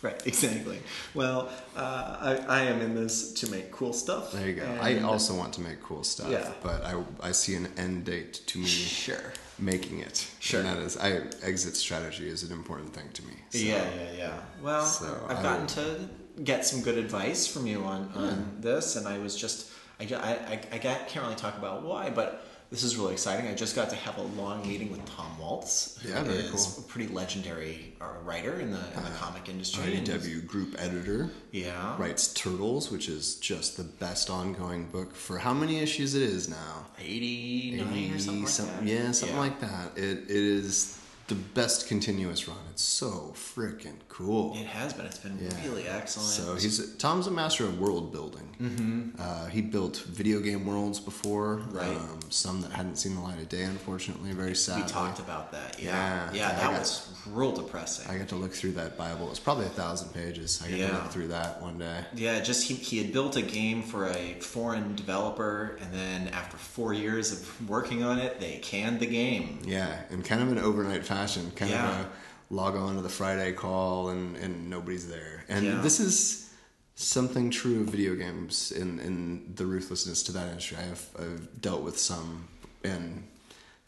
B: Right, exactly. Well, uh, I, I am in this to make cool stuff.
A: There you go. I also want to make cool stuff,
B: Yeah.
A: but I I see an end date to me
B: Sure.
A: making it.
B: Sure.
A: and that is I exit strategy is an important thing to me. So,
B: Yeah, yeah, yeah. Well,
A: So,
B: I've gotten to get some good advice from you on, on this, and I was just, I, I, I, I can't really talk about why, but this is really exciting. I just got to have a long meeting with Tom Waltz, who
A: Yeah, very
B: is
A: cool.
B: a pretty legendary uh, writer in the, in the comic industry.
A: IDW group editor.
B: Yeah.
A: writes Turtles, which is just the best ongoing book for how many issues it is now.
B: 89 or something like
A: something-
B: that.
A: Yeah, something like that. It it is the best continuous run. It's so freaking cool.
B: It has been. It's been
A: Yeah.
B: really excellent.
A: So he's Tom's a master of world building. Mm-hmm. Uh, he built video game worlds before,
B: Right.
A: Um, some that hadn't seen the light of day, unfortunately. Very sad.
B: we talked about that. Yeah.
A: Yeah,
B: Yeah, that
A: got-
B: was real depressing.
A: I got to look through that Bible. It's probably a thousand pages. I got to look through that one day.
B: Yeah, just he, he had built a game for a foreign developer, and then after four years of working on it, they canned the game.
A: Yeah, and kind of an overnight fashion, kind
B: Yeah.
A: of a log on to the Friday call and, and nobody's there. And
B: Yeah.
A: this is something true of video games in, in the ruthlessness to that industry. I have I've dealt with some and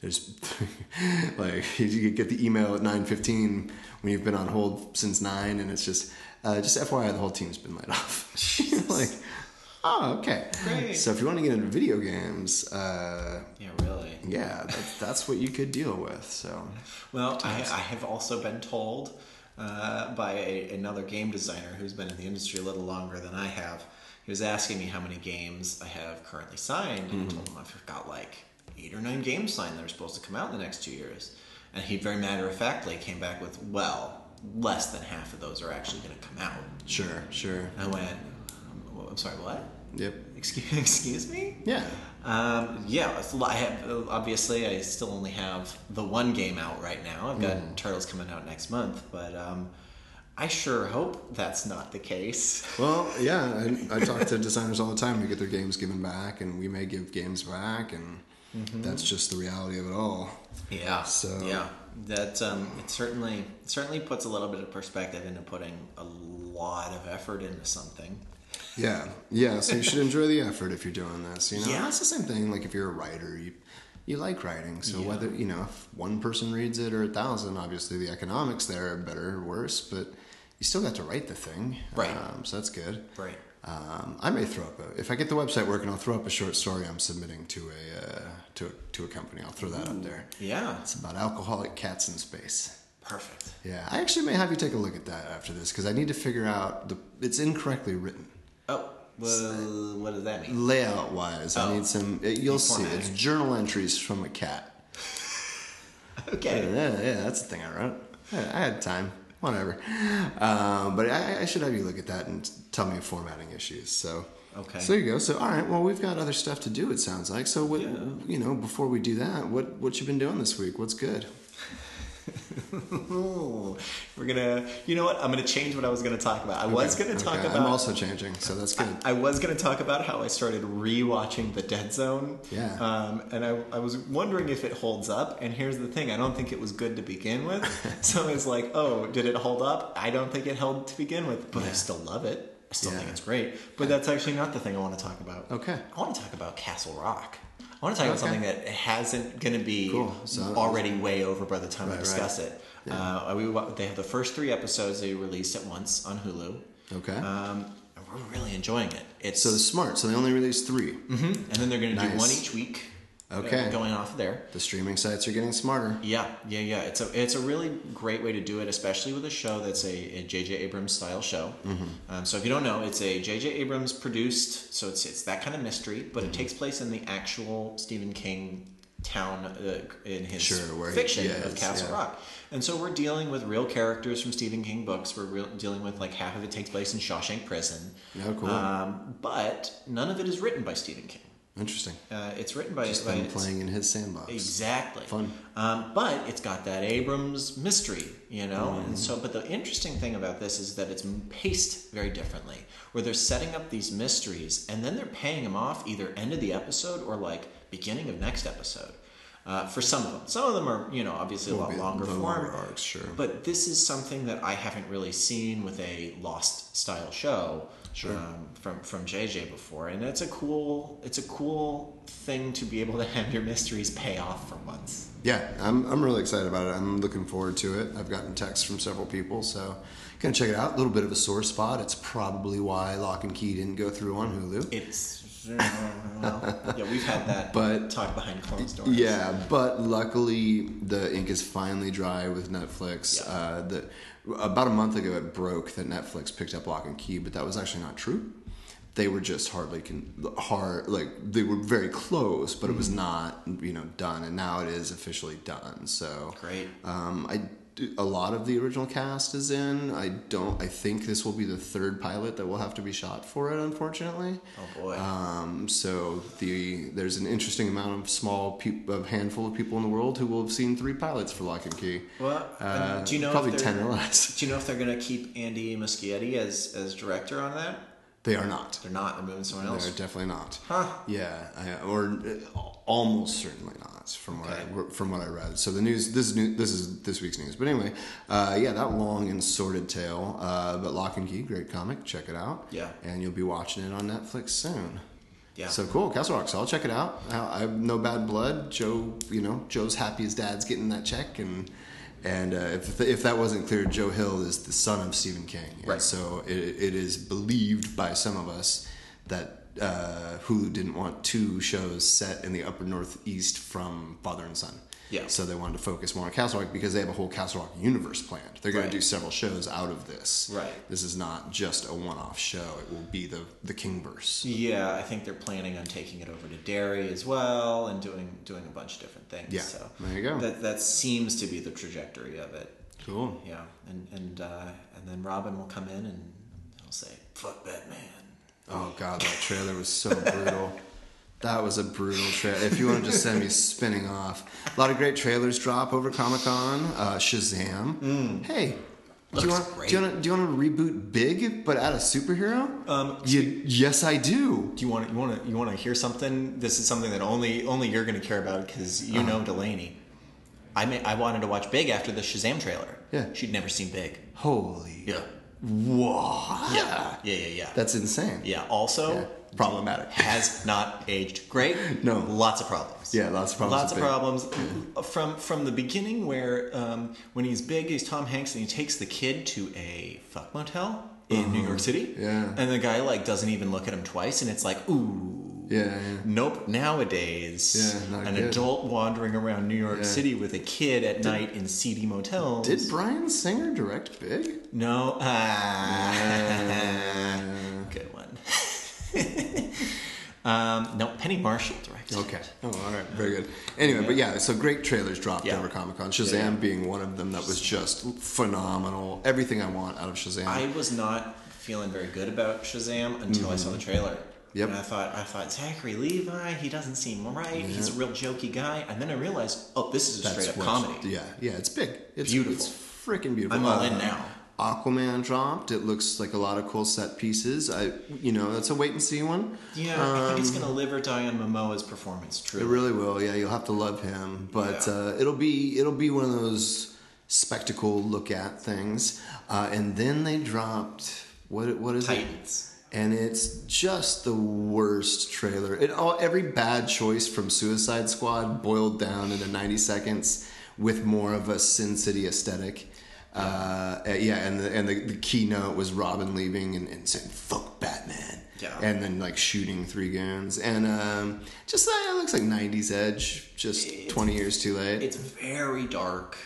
A: there's like you get the email at 9.15 when you've been on hold since 9 and it's just uh, just FYI the whole team's been laid off. like, oh, okay.
B: Great.
A: So if you want to get into video games, uh,
B: Yeah, really.
A: yeah, that's, that's what you could deal with. So
B: Well, I, I have also been told uh, by a, another game designer who's been in the industry a little longer than I have. He was asking me how many games I have currently signed, and I told him I've got like eight or nine games signed that are supposed to come out in the next two years. And he very matter of factly came back with, well, less than half of those are actually going to come out.
A: sure, sure.
B: I went, um, I'm sorry, what?
A: Yep.
B: Excuse, excuse me?
A: Yeah.
B: Um, yeah, it's a lot- I have obviously I still only have the one game out right now. I've got Turtles coming out next month, but um, I sure hope that's not the case.
A: Well, yeah, I, I talk to designers all the time to get their games given back, and we may give games back, and that's just the reality of it all.
B: Yeah.
A: So-
B: yeah, that um, it certainly it certainly puts a little bit of perspective into putting a lot of effort into something.
A: Yeah, yeah. So you should enjoy the effort if you're doing this. You know,
B: Yeah.
A: it's the same thing. Like if you're a writer, you you like writing. So
B: Yeah.
A: whether you know if one person reads it or a thousand, obviously the economics there are better or worse, but you still got to write the thing.
B: Right.
A: Um, so that's good.
B: Right.
A: Um, I may throw up a if I get the website working, I'll throw up a short story I'm submitting to a uh, to to a company. I'll throw that up there.
B: Yeah.
A: It's about alcoholic cats in space.
B: Perfect.
A: Yeah, I actually may have you take a look at that after this because I need to figure out the it's incorrectly written.
B: Oh, well, what does that mean?
A: layout wise, I
B: Oh.
A: need some. It, you'll see. It's journal entries from a cat. Yeah,
B: Okay.
A: yeah, yeah, that's the thing I wrote. I, I had time. Whatever. Um, but I, I should have you look at that and tell me formatting issues. So.
B: Okay.
A: So there you go. So all right. Well, we've got other stuff to do. It sounds like. So what?
B: Yeah.
A: You know, before we do that, what what you been doing this week? What's good?
B: We're gonna. You know what? I'm gonna change what I was gonna talk about. I was gonna talk
A: okay.
B: about.
A: I'm also changing, so that's good.
B: I was going to talk about how I started rewatching The Dead Zone.
A: Yeah.
B: Um, and I, I was wondering if it holds up. And here's the thing I don't think it was good to begin with. so it's like, oh, did it hold up? I don't think it held to begin with, but I still love it. I still
A: Yeah.
B: think it's great. But that's actually not the thing I want to talk about.
A: Okay.
B: I want to talk about Castle Rock. I want to talk about
A: Okay.
B: something that hasn't going to be
A: Cool. So-
B: already way over by the time
A: Right,
B: we discuss
A: right.
B: it. Uh, we, they have the first three episodes they released at once on Hulu.
A: Okay.
B: Um, and we're really enjoying it. It's
A: so smart. So they only released three.
B: Mhm. and then they're going to do one each week.
A: Okay.
B: going off there.
A: The streaming sites are getting smarter.
B: Yeah, yeah, yeah. It's a it's a really great way to do it, especially with a show that's a, a J.J. Abrams style show.
A: Mm-hmm.
B: Um, so if you don't know, it's a J.J. Abrams produced, so it's it's that kind of mystery, but
A: Mm-hmm.
B: it takes place in the actual Stephen King town uh, in his
A: Sure, where he-
B: fiction
A: yeah,
B: of Castle
A: yeah.
B: Rock. And so we're dealing with real characters from Stephen King books. We're real, dealing with like half of it takes place in Shawshank Prison.
A: Oh, cool.
B: Um, but none of it is written by Stephen King.
A: Interesting.
B: Uh, it's written by,
A: Just
B: by
A: them playing in his sandbox.
B: Exactly.
A: Fun.
B: Um, but it's got that Abrams mystery, you know?
A: Mm-hmm.
B: And so, but the interesting thing about this is that it's paced very differently, where they're setting up these mysteries and then they're paying them off either end of the episode or like beginning of next episode. Uh, for some of them, some of them are, you know, obviously a lot
A: be
B: longer form.
A: longer arcs, sure.
B: But this is something that I haven't really seen with a Lost style show
A: Sure.
B: um, from from JJ before, and it's a cool it's a cool thing to be able to have your mysteries pay off for once.
A: Yeah, I'm, I'm really excited about it. I'm looking forward to it. I've gotten texts from several people, so gonna check it out. A little bit of a sore spot. It's probably why Locke and Key didn't go through on Hulu.
B: It's yeah, we've had that
A: But-
B: talk behind closed doors.
A: Yeah, but luckily the ink is finally dry with Netflix.
B: Yeah.
A: Uh, the, about a month ago, it broke that Netflix picked up Locke and Key, but that was actually not true. They were just hardly con- hard, like they were very close, but it was not, you know, done. And now it is officially done. So
B: Great.
A: Um, I a lot of the original cast is in. I don't. I think this will be the third pilot that will have to be shot for it. Unfortunately.
B: Oh boy.
A: Um, so the there's an interesting amount of small peop a handful of people in the world who will have seen three pilots for Locke and Key.
B: well,
A: Uh,
B: do you know
A: probably ten or less?
B: Do you know if they're going to keep Andy Muschietti as as director on that?
A: They are not.
B: They're not. They're moving someone else.
A: They're definitely not.
B: Huh.
A: Yeah, I, or uh, almost certainly not from what I from what I read. So the news this is new, this is this week's news. But anyway, uh, yeah, that long and sordid tale. Uh, but Locke and Key, great comic. Check it out.
B: Yeah.
A: and you'll be watching it on Netflix soon.
B: Yeah.
A: So cool, Castle Rock. So I'll check it out. I I have no bad blood. Joe, you know, Joe's happy his dad's getting that check, and and uh, if if that wasn't clear, Joe Hill is the son of Stephen King. And
B: Right.
A: So it, it is believed by some of us that uh, Hulu didn't want two shows set in the upper northeast from father and son.
B: Yeah.
A: So they wanted to focus more on Castle Rock because they have a whole Castle Rock universe planned. They're going
B: Right.
A: to do several shows out of this.
B: Right.
A: This is not just a one-off show. It will be the the Kingverse.
B: Yeah, I think they're planning on taking it over to Derry as well and doing doing a bunch of different things.
A: Yeah,
B: so
A: there you go.
B: That that seems to be the trajectory of it.
A: Cool.
B: Yeah, and and uh, and then Robin will come in and he'll say, "Fuck Batman."
A: Oh god, that trailer was so brutal. That was a brutal trailer. If you want to just send me spinning off, a lot of great trailers drop over Comic Con. Uh, Shazam. Hey, do you want
B: great.
A: do you want to do you want to reboot Big but add a superhero?
B: Um,
A: You- yes, I do.
B: Do you want to, you want to you want to hear something? This is something that only only you're going to care about because you
A: Uh-huh.
B: know Delaney. I may, I wanted to watch Big after the Shazam trailer.
A: Yeah.
B: she'd never seen Big.
A: Holy.
B: Yeah,
A: What?
B: yeah, yeah, yeah, yeah.
A: That's insane.
B: yeah. Also,
A: Yeah. Problematic.
B: has not aged great.
A: No.
B: lots of problems.
A: Yeah, lots of problems
B: Lots of
A: Big.
B: problems from from the beginning, where um, when he's big, he's Tom Hanks, and he takes the kid to a fuck motel in New York City.
A: Uh-huh. Yeah.
B: and the guy like doesn't even look at him twice, and it's like, ooh.
A: Yeah, yeah.
B: Nope. Nowadays,
A: Yeah,
B: an
A: good.
B: adult wandering around New York. City with a kid at night in seedy motels.
A: Did Bryan Singer direct Big?
B: no? One. um, no, Penny Marshall directed.
A: Okay. Oh, all right. Very good. Anyway, but yeah, so great trailers dropped
B: Yeah.
A: over Comic Con. Shazam
B: Yeah, yeah.
A: being one of them that was just phenomenal. Everything I want out of Shazam.
B: I was not feeling very good about Shazam until I saw the trailer.
A: Mm-hmm. Yep.
B: And I thought, I thought Zachary Levi, he doesn't seem right. He's a real jokey guy. And then I realized, oh, this is a straight up comedy.
A: Yeah, yeah, it's big. It's
B: Beautiful.
A: It's freaking beautiful.
B: I'm all in now.
A: Aquaman dropped. It looks like a lot of cool set pieces. I, you know, that's a wait and see one.
B: Yeah, I think it's gonna live or die on Momoa's performance.
A: Um, It really will. Yeah, you'll have to love him, but
B: Yeah.
A: uh, it'll be it'll be one of those spectacle look at things. Uh, and then they dropped what what is it?
B: Titans.
A: and it's just the worst trailer. It all every bad choice from Suicide Squad boiled down into 90 seconds with more of a Sin City aesthetic. Uh, uh, yeah, and the, and the, the keynote was Robin leaving and, and saying "fuck Batman,"
B: Yeah.
A: and then like shooting three guns, and um, just uh, looks like 90s Edge, just
B: It's-
A: 20 years too late.
B: It's very dark.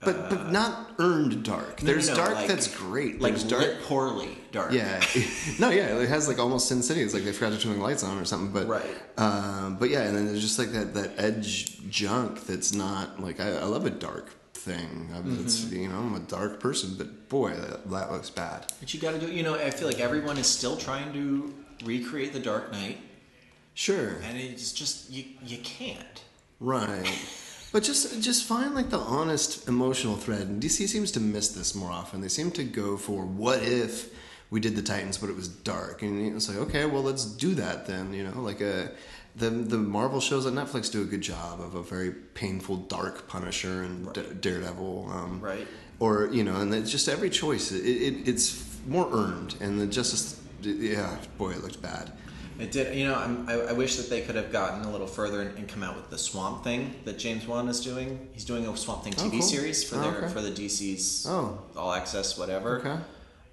A: but but not earned dark.
B: Uh, No,
A: There's
B: no,
A: dark
B: like-
A: that's great.
B: Like
A: There's dark
B: lit poorly dark.
A: yeah, no, yeah, it has like almost Sin City. It's like they forgot to turn the lights on or something. But
B: Right.
A: um, but yeah, and then there's just like that that edge junk that's not like I, I love a dark thing. I mean, It's
B: Mm-hmm.
A: you know I'm a dark person, but boy, that, that looks bad.
B: But you got to do. You know, I feel like everyone is still trying to recreate the Dark Knight,
A: Sure,
B: and it's just you. You can't.
A: right. But just just find like the honest emotional thread. And DC seems to miss this more often. They seem to go for what if we did the Titans, but it was dark, and it's like okay, well let's do that then. You know, like a the the Marvel shows on Netflix do a good job of a very painful, dark Punisher and D- Daredevil, um,
B: Right.
A: Or you know, and it's just every choice it, it it's more earned, and the Justice, yeah, boy, it looked bad.
B: It did. You know, I'm, I, I wish that they could have gotten a little further and, and come out with the Swamp Thing that James Wan is doing. He's doing a Swamp Thing
A: Oh,
B: TV
A: cool.
B: series for
A: Oh,
B: their
A: okay.
B: for the DC's
A: Oh.
B: All Access whatever.
A: Okay.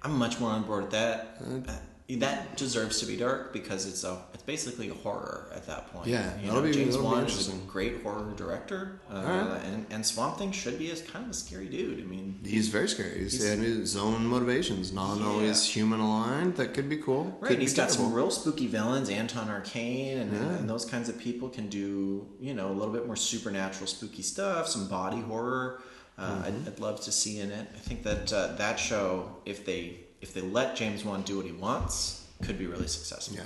B: I'm much more on board with that. Uh, that deserves to be dark because it's a it's basically a horror at that point.
A: Yeah,
B: you
A: that'll
B: know,
A: be-
B: James
A: that'll be
B: Wan is a great horror director, uh,
A: Alright.
B: and and Swamp Thing should be a kind of a scary dude. I mean,
A: He's very scary. He's,
B: He's-
A: and his own motivations, not
B: Yeah.
A: always human aligned. That could be cool.
B: Right,
A: Could
B: he's got some real spooky villains. Anton Arcane and,
A: Yeah.
B: and those kinds of people can do, you know, a little bit more supernatural, spooky stuff. Some body horror. Uh,
A: Mm-hmm.
B: I'd, I'd love to see in it. I think that uh, that show, if they if they let James Wan do what he wants, could be really successful.
A: Yeah.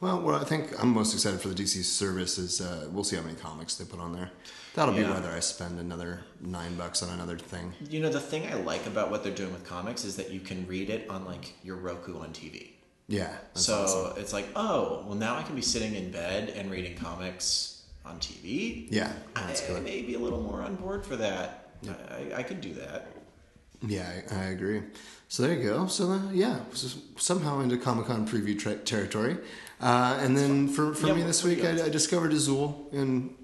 A: Well, what I think I'm most excited for the DC service is uh, we'll see how many comics they put on there. That'll be whether I spend another nine bucks on another thing.
B: You know, the thing I like about what they're doing with comics is that you can read it on like your Roku on TV.
A: Yeah.
B: So
A: awesome.
B: it's like, oh, well, now I can be sitting in bed and reading comics on TV.
A: Yeah,
B: I
A: that's good.
B: may be a little more on board for that. I, I could do that.
A: Yeah, I, I agree. So there you go. So uh, yeah, somehow into Comic Con preview tra- territory. Uh, and then for, for
B: Yeah,
A: me this week. I, I discovered Azul, and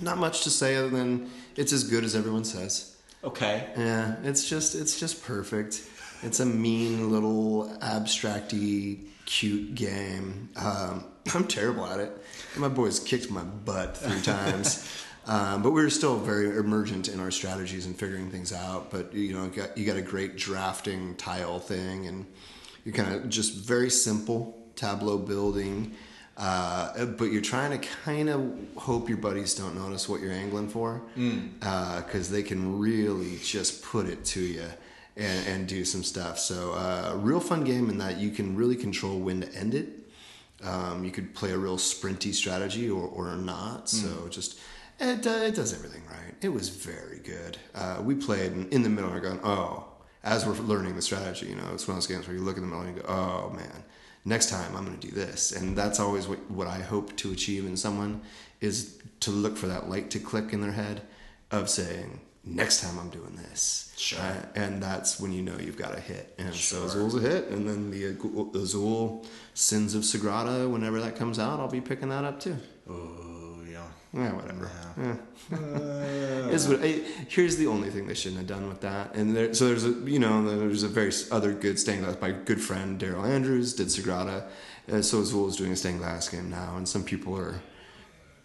A: not much to say other than it's as good as everyone says.
B: Okay.
A: Yeah, it's just it's just perfect. It's a mean little abstracty cute game. Um, I'm terrible at it. My boys kicked my butt three times. Um, but we were still very emergent in our strategies and figuring things out. But you know, you got, you got a great drafting tile thing, and you're kind of just very simple tableau building. Uh, but you're trying to kind of hope your buddies don't notice what you're angling for, because they can really just put it to you and, and do some stuff. So, uh, real fun game in that you can really control when to end it. Um, you could play a real sprinty strategy or, or not. So just it, uh, it does everything right. It was very good. Uh, we played in, in the middle and going, oh, as we're learning the strategy. You know, it's one of those games where you look in the middle and you go, "Oh man, next time I'm going to do this," and that's always what what I hope to achieve in someone is to look for that light to click in their head of saying, "Next time I'm doing this."
B: Sure.
A: Uh, and that's when you know you've got a hit. And
B: Sure.
A: so Azul's a hit, and then the Azul Sins of Sagrada, whenever that comes out, I'll be picking that up too.
B: Oh yeah.
A: Whatever.
B: Yeah.
A: Yeah. Is what, I, here's the only thing they shouldn't have done with that. And there, so there's a you know there's a very other good stained glass. My good friend Daryl Andrews did Sagrada. Uh, so Azul is doing a stained glass game now, and some people are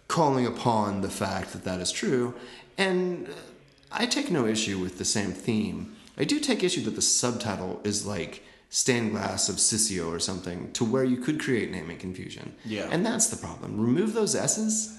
A: calling upon the fact that that is true. And uh, I take no issue with the same theme. I do take issue that the subtitle is like stained glass of Sissio or something, to where you could create naming confusion.
B: Yeah.
A: And that's the problem. Remove those S's,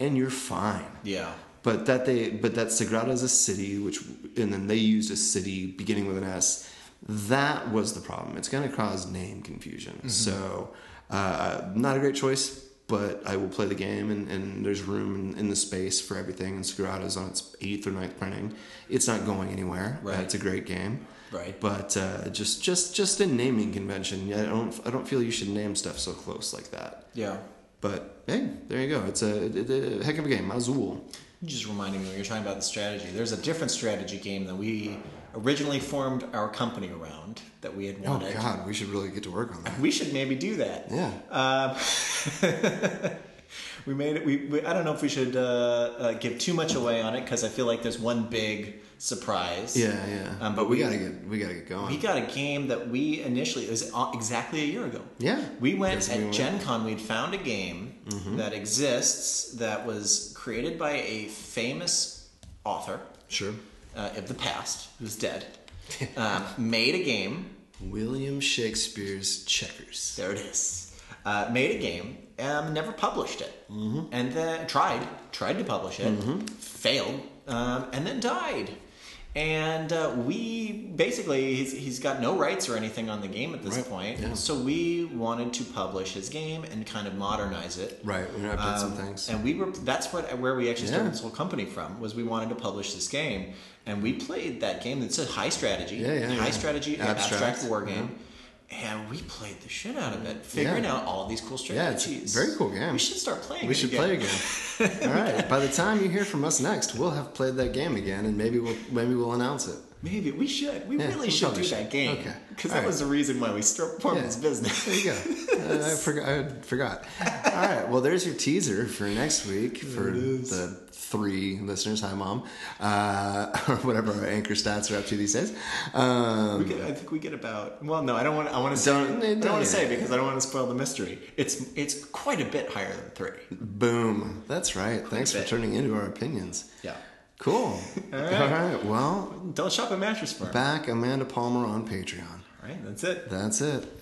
A: and you're fine.
B: Yeah.
A: But that they, but that Sagrada is a city, which, and then they used a city beginning with an S. That was the problem. It's going to cause name confusion. So, uh, not a great choice. But I will play the game, and, and there's room in, in the space for everything. And Sagrada is on its eighth or ninth printing. It's not going anywhere.
B: Right.
A: Uh, it's a great game.
B: Right.
A: But uh, just, just, just in naming convention, I don't, I don't feel you should name stuff so close like that.
B: Yeah.
A: But hey, there you go. It's a, a, a heck of a game. Azul.
B: Just reminding me when you're talking about the strategy. There's a different strategy game that we originally formed our company around that we had wanted. Oh.
A: God, we should really get to work on that.
B: We should maybe do that.
A: Yeah.
B: Um, we made it. We, we I don't know if we should uh, uh, give too much away on it because I feel like there's one big surprise.
A: Yeah, yeah.
B: Um,
A: but
B: but
A: we,
B: we-
A: gotta get we gotta get going.
B: We got a game that we initially it was exactly a year ago.
A: Yeah.
B: We went
A: Yes,
B: at
A: we went.
B: Gen Con, we'd found a game
A: Mm-hmm.
B: that exists that was created by a famous author
A: sure.
B: uh, of the past who's dead. um, made a game
A: William Shakespeare's Checkers.
B: There it is. Uh, made a game, um, never published it, mm-hmm. and then tried tried to publish it, failed, um, and then died. And uh, we basically he's, he's got no rights or anything on the game at this
A: Right,
B: point.
A: yeah.
B: So we wanted to publish his game and kind of modernize it.
A: Right. We done some
B: Um,
A: things.
B: And we were that's what where we actually started
A: Yeah.
B: this whole company from was we wanted to publish this game and we played that game that's a high strategy,
A: Yeah, yeah,
B: high strategy
A: Abstract,
B: abstract, war game. And we played the shit out of it, figuring
A: Yeah.
B: out all these cool strategies.
A: Yeah, it's a very cool game.
B: We should start playing.
A: we should
B: again.
A: play again. All right. By the time you hear from us next, we'll have played that game again, and maybe we'll maybe we'll announce it.
B: Maybe we should. We
A: Yeah,
B: really
A: we
B: should do
A: should.
B: that game.
A: Okay.
B: Because that
A: right.
B: was the reason why we started formed
A: Yeah.
B: this business.
A: There you go. Uh, I forgot. I forgot. All right. Well, there's your teaser for next week for the three listeners. Hi, mom, uh, or whatever our anchor stats are up to these days. Um,
B: We get, I think we get about. Well, no, I don't want. I want to say.
A: Don't-
B: I don't want to say because I don't want to spoil the mystery. It's it's quite a bit higher than three.
A: boom. That's right. Thanks for turning into our opinions.
B: Yeah.
A: Cool.
B: All right.
A: All right. Well,
B: Don't shop at Mattress Firm.
A: back Amanda Palmer on Patreon.
B: All right, that's it.
A: That's it.